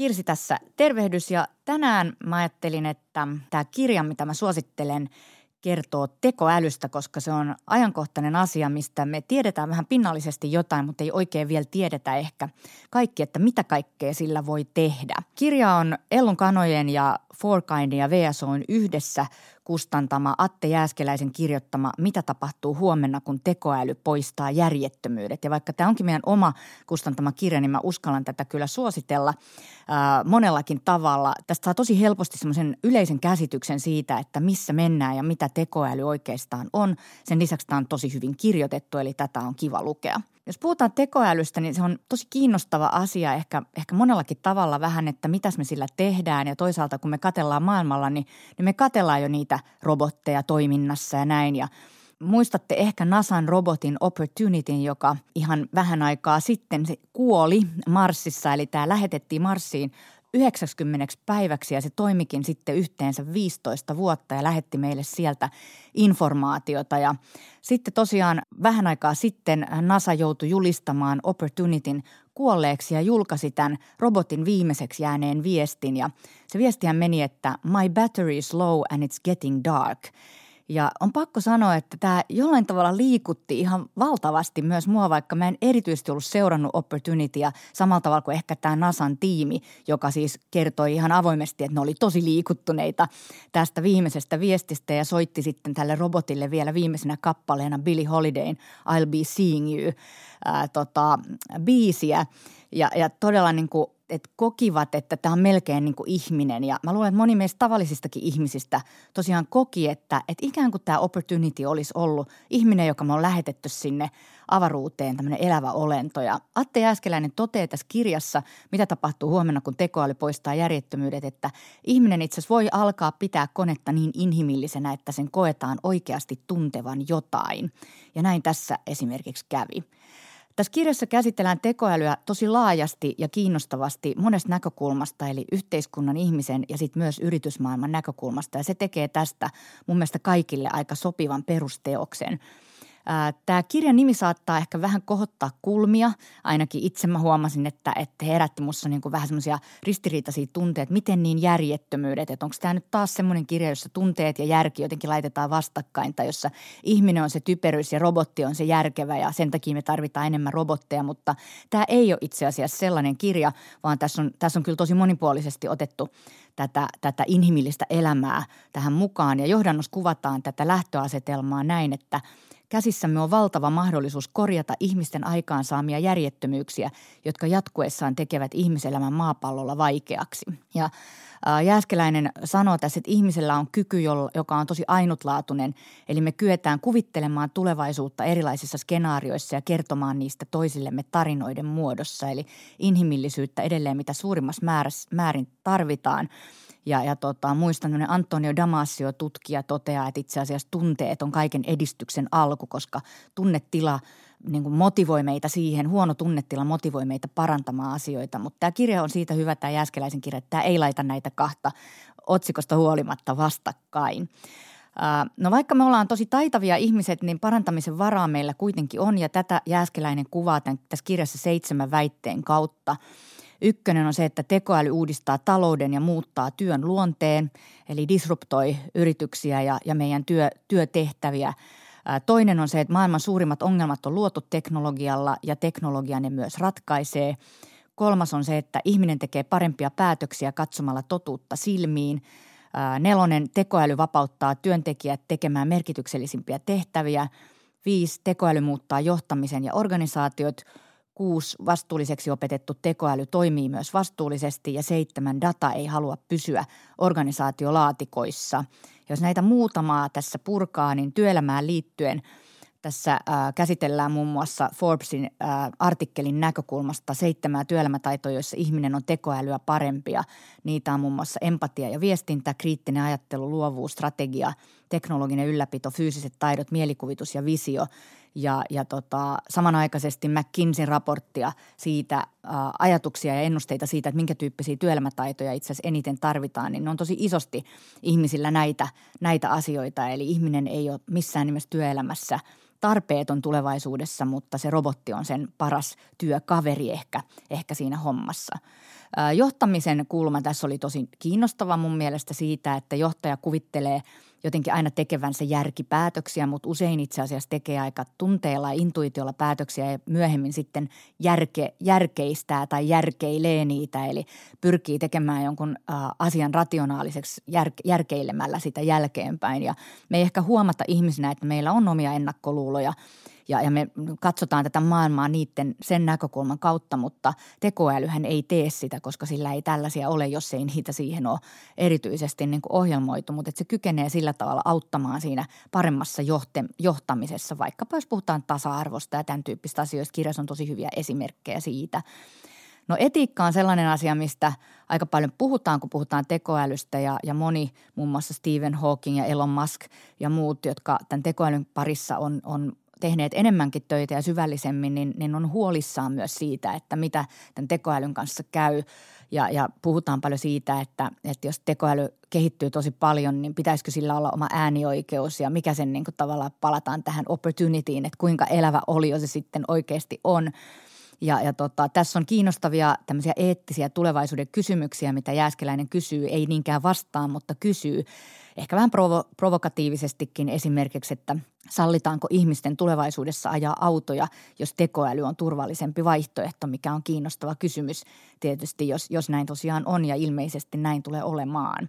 Kirsi tässä tervehdys ja tänään mä ajattelin, että tämä kirja, mitä mä suosittelen, kertoo tekoälystä, koska se on ajankohtainen asia, mistä me tiedetään vähän pinnallisesti jotain, mutta ei oikein vielä tiedetä ehkä kaikki, että mitä kaikkea sillä voi tehdä. Kirja on Ellun Kanojen ja Fourkindin ja VSOin yhdessä kustantama Atte Jääskeläisen kirjoittama Mitä tapahtuu huomenna, kun tekoäly poistaa järjettömyydet. Ja vaikka tämä onkin meidän oma kustantama kirja, niin mä uskallan tätä kyllä suositella ää, monellakin tavalla. Tästä saa tosi helposti semmoisen yleisen käsityksen siitä, että missä mennään ja mitä tekoäly oikeastaan on. Sen lisäksi tämä on tosi hyvin kirjoitettu, eli tätä on kiva lukea. Jos puhutaan tekoälystä, niin se on tosi kiinnostava asia ehkä, ehkä monellakin tavalla vähän, että mitäs me sillä tehdään. Ja toisaalta kun me katellaan maailmalla, niin, niin me katellaan jo niitä robotteja toiminnassa ja näin. Ja muistatte ehkä NASAn robotin Opportunityn, joka ihan vähän aikaa sitten se kuoli Marsissa. Eli tämä lähetettiin Marsiin 90 päiväksi ja se toimikin sitten yhteensä 15 vuotta ja lähetti meille sieltä informaatiota. Ja sitten tosiaan vähän aikaa sitten NASA joutui julistamaan Opportunityn kuolleeksi ja julkaisi tämän robotin viimeiseksi jääneen viestin. Ja se viestihän meni, että my battery is low and it's getting dark – ja on pakko sanoa, että tämä jollain tavalla liikutti ihan valtavasti myös mua, vaikka mä en erityisesti ollut seurannut Opportunitya samalla tavalla kuin ehkä tämä NASAn tiimi, joka siis kertoi ihan avoimesti, että ne oli tosi liikuttuneita tästä viimeisestä viestistä ja soitti sitten tälle robotille vielä viimeisenä kappaleena Billy Holidayn I'll be seeing you ää, tota, biisiä. Ja, ja todella niin kuin että kokivat, että tämä on melkein niin kuin ihminen. Ja mä luulen, että moni meistä tavallisistakin ihmisistä tosiaan koki, että, että ikään kuin tämä opportunity olisi ollut ihminen, joka me on lähetetty sinne avaruuteen, tämmöinen elävä olento. Ja Atte Jääskeläinen toteaa tässä kirjassa, mitä tapahtuu huomenna, kun tekoäly poistaa järjettömyydet, että ihminen itse asiassa voi alkaa pitää konetta niin inhimillisenä, että sen koetaan oikeasti tuntevan jotain. Ja näin tässä esimerkiksi kävi. Tässä kirjassa käsitellään tekoälyä tosi laajasti ja kiinnostavasti monesta näkökulmasta, eli yhteiskunnan, ihmisen ja sitten myös yritysmaailman näkökulmasta. Ja se tekee tästä mun mielestä kaikille aika sopivan perusteoksen – Tämä kirjan nimi saattaa ehkä vähän kohottaa kulmia. Ainakin itse mä huomasin, että, että herätti musta niin kuin vähän semmoisia ristiriitaisia tunteita, miten niin järjettömyydet. Että onko tämä nyt taas semmoinen kirja, jossa tunteet ja järki jotenkin laitetaan vastakkain tai jossa ihminen on se typeryys ja robotti on se järkevä ja sen takia me tarvitaan enemmän robotteja. Mutta tämä ei ole itse asiassa sellainen kirja, vaan tässä on, tässä on kyllä tosi monipuolisesti otettu tätä, tätä inhimillistä elämää tähän mukaan. Ja johdannossa kuvataan tätä lähtöasetelmaa näin, että – Käsissämme on valtava mahdollisuus korjata ihmisten aikaansaamia järjettömyyksiä, jotka jatkuessaan tekevät ihmiselämän maapallolla vaikeaksi. Ja Jääskeläinen sanoo tässä, että ihmisellä on kyky, joka on tosi ainutlaatuinen. Eli me kyetään kuvittelemaan tulevaisuutta erilaisissa skenaarioissa ja kertomaan niistä toisillemme tarinoiden muodossa. Eli inhimillisyyttä edelleen mitä suurimmassa määrin tarvitaan – ja, ja tota, muistan, että Antonio Damasio, tutkija, toteaa, että itse asiassa tunteet on kaiken edistyksen alku, koska tunnetila niin kuin motivoi meitä siihen, huono tunnetila motivoi meitä parantamaan asioita. Mutta tämä kirja on siitä hyvä, tämä Jääskeläisen kirja, että tämä ei laita näitä kahta otsikosta huolimatta vastakkain. No vaikka me ollaan tosi taitavia ihmiset, niin parantamisen varaa meillä kuitenkin on ja tätä Jääskeläinen kuvaa tämän, tässä kirjassa seitsemän väitteen kautta – Ykkönen on se, että tekoäly uudistaa talouden ja muuttaa työn luonteen, eli disruptoi yrityksiä ja, ja meidän työ, työtehtäviä. Toinen on se, että maailman suurimmat ongelmat on luotu teknologialla ja teknologia ne myös ratkaisee. Kolmas on se, että ihminen tekee parempia päätöksiä katsomalla totuutta silmiin. Nelonen, tekoäly vapauttaa työntekijät tekemään merkityksellisimpiä tehtäviä. Viisi, tekoäly muuttaa johtamisen ja organisaatiot – Kuusi, vastuulliseksi opetettu tekoäly toimii myös vastuullisesti ja seitsemän, data ei halua pysyä organisaatiolaatikoissa. Jos näitä muutamaa tässä purkaa, niin työelämään liittyen tässä äh, käsitellään muun muassa Forbesin äh, artikkelin näkökulmasta seitsemää työelämätaitoja, joissa ihminen on tekoälyä parempia. Niitä on muun muassa empatia ja viestintä, kriittinen ajattelu, luovuus, strategia, teknologinen ylläpito, fyysiset taidot, mielikuvitus ja visio – ja, ja tota, samanaikaisesti McKinseyn raporttia siitä, ää, ajatuksia ja ennusteita siitä, että minkä tyyppisiä työelämätaitoja itse asiassa eniten tarvitaan, niin ne on tosi isosti ihmisillä näitä, näitä asioita. Eli ihminen ei ole missään nimessä työelämässä tarpeeton tulevaisuudessa, mutta se robotti on sen paras työkaveri ehkä, ehkä siinä hommassa. Johtamisen kulma tässä oli tosi kiinnostava mun mielestä siitä, että johtaja kuvittelee – jotenkin aina tekevänsä järkipäätöksiä, mutta usein itse asiassa tekee aika tunteella ja intuitiolla päätöksiä ja myöhemmin sitten järke, järkeistää tai järkeilee niitä. Eli pyrkii tekemään jonkun ä, asian rationaaliseksi jär, järkeilemällä sitä jälkeenpäin. Ja me ei ehkä huomata ihmisinä, että meillä on omia ennakkoluuloja – ja, ja me katsotaan tätä maailmaa niiden sen näkökulman kautta, mutta tekoälyhän ei tee sitä, koska sillä ei tällaisia ole, jos ei niitä siihen ole erityisesti niin kuin ohjelmoitu, mutta se kykenee sillä tavalla auttamaan siinä paremmassa johte, johtamisessa, vaikkapa jos puhutaan tasa-arvosta ja tämän tyyppistä asioista. Kirjassa on tosi hyviä esimerkkejä siitä. No etiikka on sellainen asia, mistä aika paljon puhutaan, kun puhutaan tekoälystä ja, ja moni, muun muassa Stephen Hawking ja Elon Musk ja muut, jotka tämän tekoälyn parissa on, on tehneet enemmänkin töitä ja syvällisemmin, niin, niin on huolissaan myös siitä, että mitä tämän tekoälyn kanssa käy. Ja, ja puhutaan paljon siitä, että, että jos tekoäly kehittyy tosi paljon, niin pitäisikö sillä olla oma äänioikeus ja mikä sen niin kuin tavallaan palataan tähän opportunityin, että kuinka elävä olio se sitten oikeasti on. Ja, ja tota, tässä on kiinnostavia tämmöisiä eettisiä tulevaisuuden kysymyksiä, mitä Jääskeläinen kysyy, ei niinkään vastaan, mutta kysyy ehkä vähän provo- provokatiivisestikin esimerkiksi, että sallitaanko ihmisten tulevaisuudessa ajaa autoja, jos tekoäly on turvallisempi vaihtoehto, mikä on kiinnostava kysymys tietysti, jos, jos näin tosiaan on ja ilmeisesti näin tulee olemaan.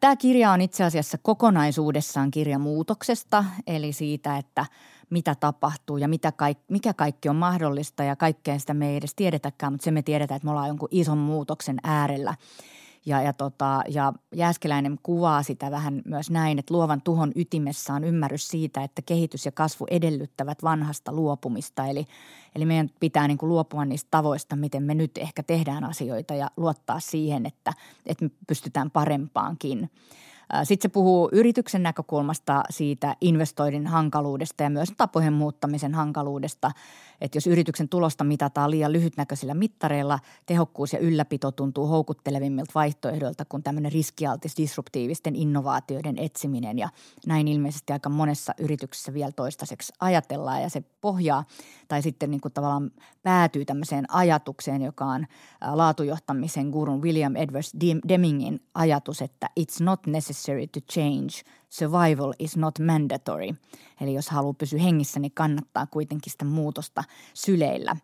Tämä kirja on itse asiassa kokonaisuudessaan kirja muutoksesta, eli siitä, että mitä tapahtuu ja mitä kaik, mikä kaikki on mahdollista ja kaikkea sitä me ei edes tiedetäkään, mutta se me tiedetään, että me ollaan jonkun ison muutoksen äärellä – ja, ja, tota, ja Jääskeläinen kuvaa sitä vähän myös näin, että luovan tuhon ytimessä on ymmärrys siitä, että kehitys ja kasvu edellyttävät vanhasta luopumista. Eli, eli meidän pitää niin kuin luopua niistä tavoista, miten me nyt ehkä tehdään asioita ja luottaa siihen, että, että me pystytään parempaankin. Sitten se puhuu yrityksen näkökulmasta siitä investoinnin hankaluudesta ja myös tapojen muuttamisen hankaluudesta – että jos yrityksen tulosta mitataan liian lyhytnäköisillä mittareilla, tehokkuus ja ylläpito tuntuu houkuttelevimmilta vaihtoehdoilta kuin tämmöinen riskialtis disruptiivisten innovaatioiden etsiminen. Ja näin ilmeisesti aika monessa yrityksessä vielä toistaiseksi ajatellaan ja se pohjaa tai sitten niin kuin tavallaan päätyy tämmöiseen ajatukseen, joka on laatujohtamisen gurun William Edwards Demingin ajatus, että it's not necessary to change – survival is not mandatory. Eli jos haluaa pysyä hengissä, niin kannattaa kuitenkin sitä muutosta syleillä.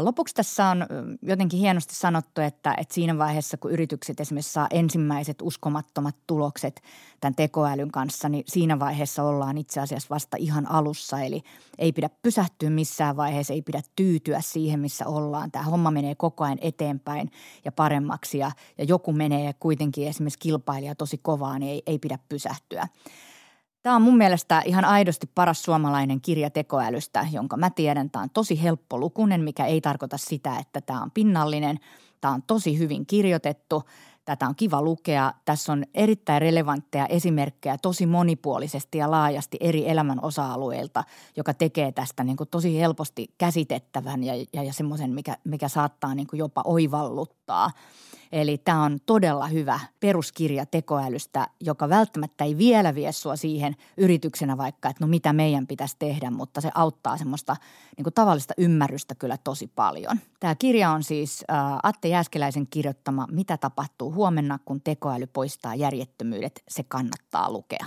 Lopuksi tässä on jotenkin hienosti sanottu, että, että siinä vaiheessa, kun yritykset esimerkiksi saa ensimmäiset uskomattomat tulokset tämän tekoälyn kanssa, niin siinä vaiheessa ollaan itse asiassa vasta ihan alussa. Eli ei pidä pysähtyä missään vaiheessa, ei pidä tyytyä siihen, missä ollaan. Tämä homma menee koko ajan eteenpäin ja paremmaksi ja, ja joku menee kuitenkin esimerkiksi kilpailija tosi kovaa, niin ei, ei pidä pysähtyä. Tämä on mun mielestä ihan aidosti paras suomalainen kirja tekoälystä, jonka mä tiedän. Tämä on tosi helppolukunen, mikä ei tarkoita sitä, että tämä on pinnallinen. Tämä on tosi hyvin kirjoitettu. Tätä on kiva lukea. Tässä on erittäin relevantteja esimerkkejä tosi monipuolisesti ja laajasti eri elämän osa-alueilta, joka tekee tästä niin kuin tosi helposti käsitettävän ja, ja, ja semmoisen, mikä, mikä saattaa niin kuin jopa oivalluttaa – Eli tämä on todella hyvä peruskirja tekoälystä, joka välttämättä ei vielä vie sua siihen yrityksenä vaikka, että no mitä meidän pitäisi tehdä, mutta se auttaa semmoista niin kuin tavallista ymmärrystä kyllä tosi paljon. Tämä kirja on siis äh, Atte Jääskeläisen kirjoittama Mitä tapahtuu huomenna, kun tekoäly poistaa järjettömyydet. Se kannattaa lukea.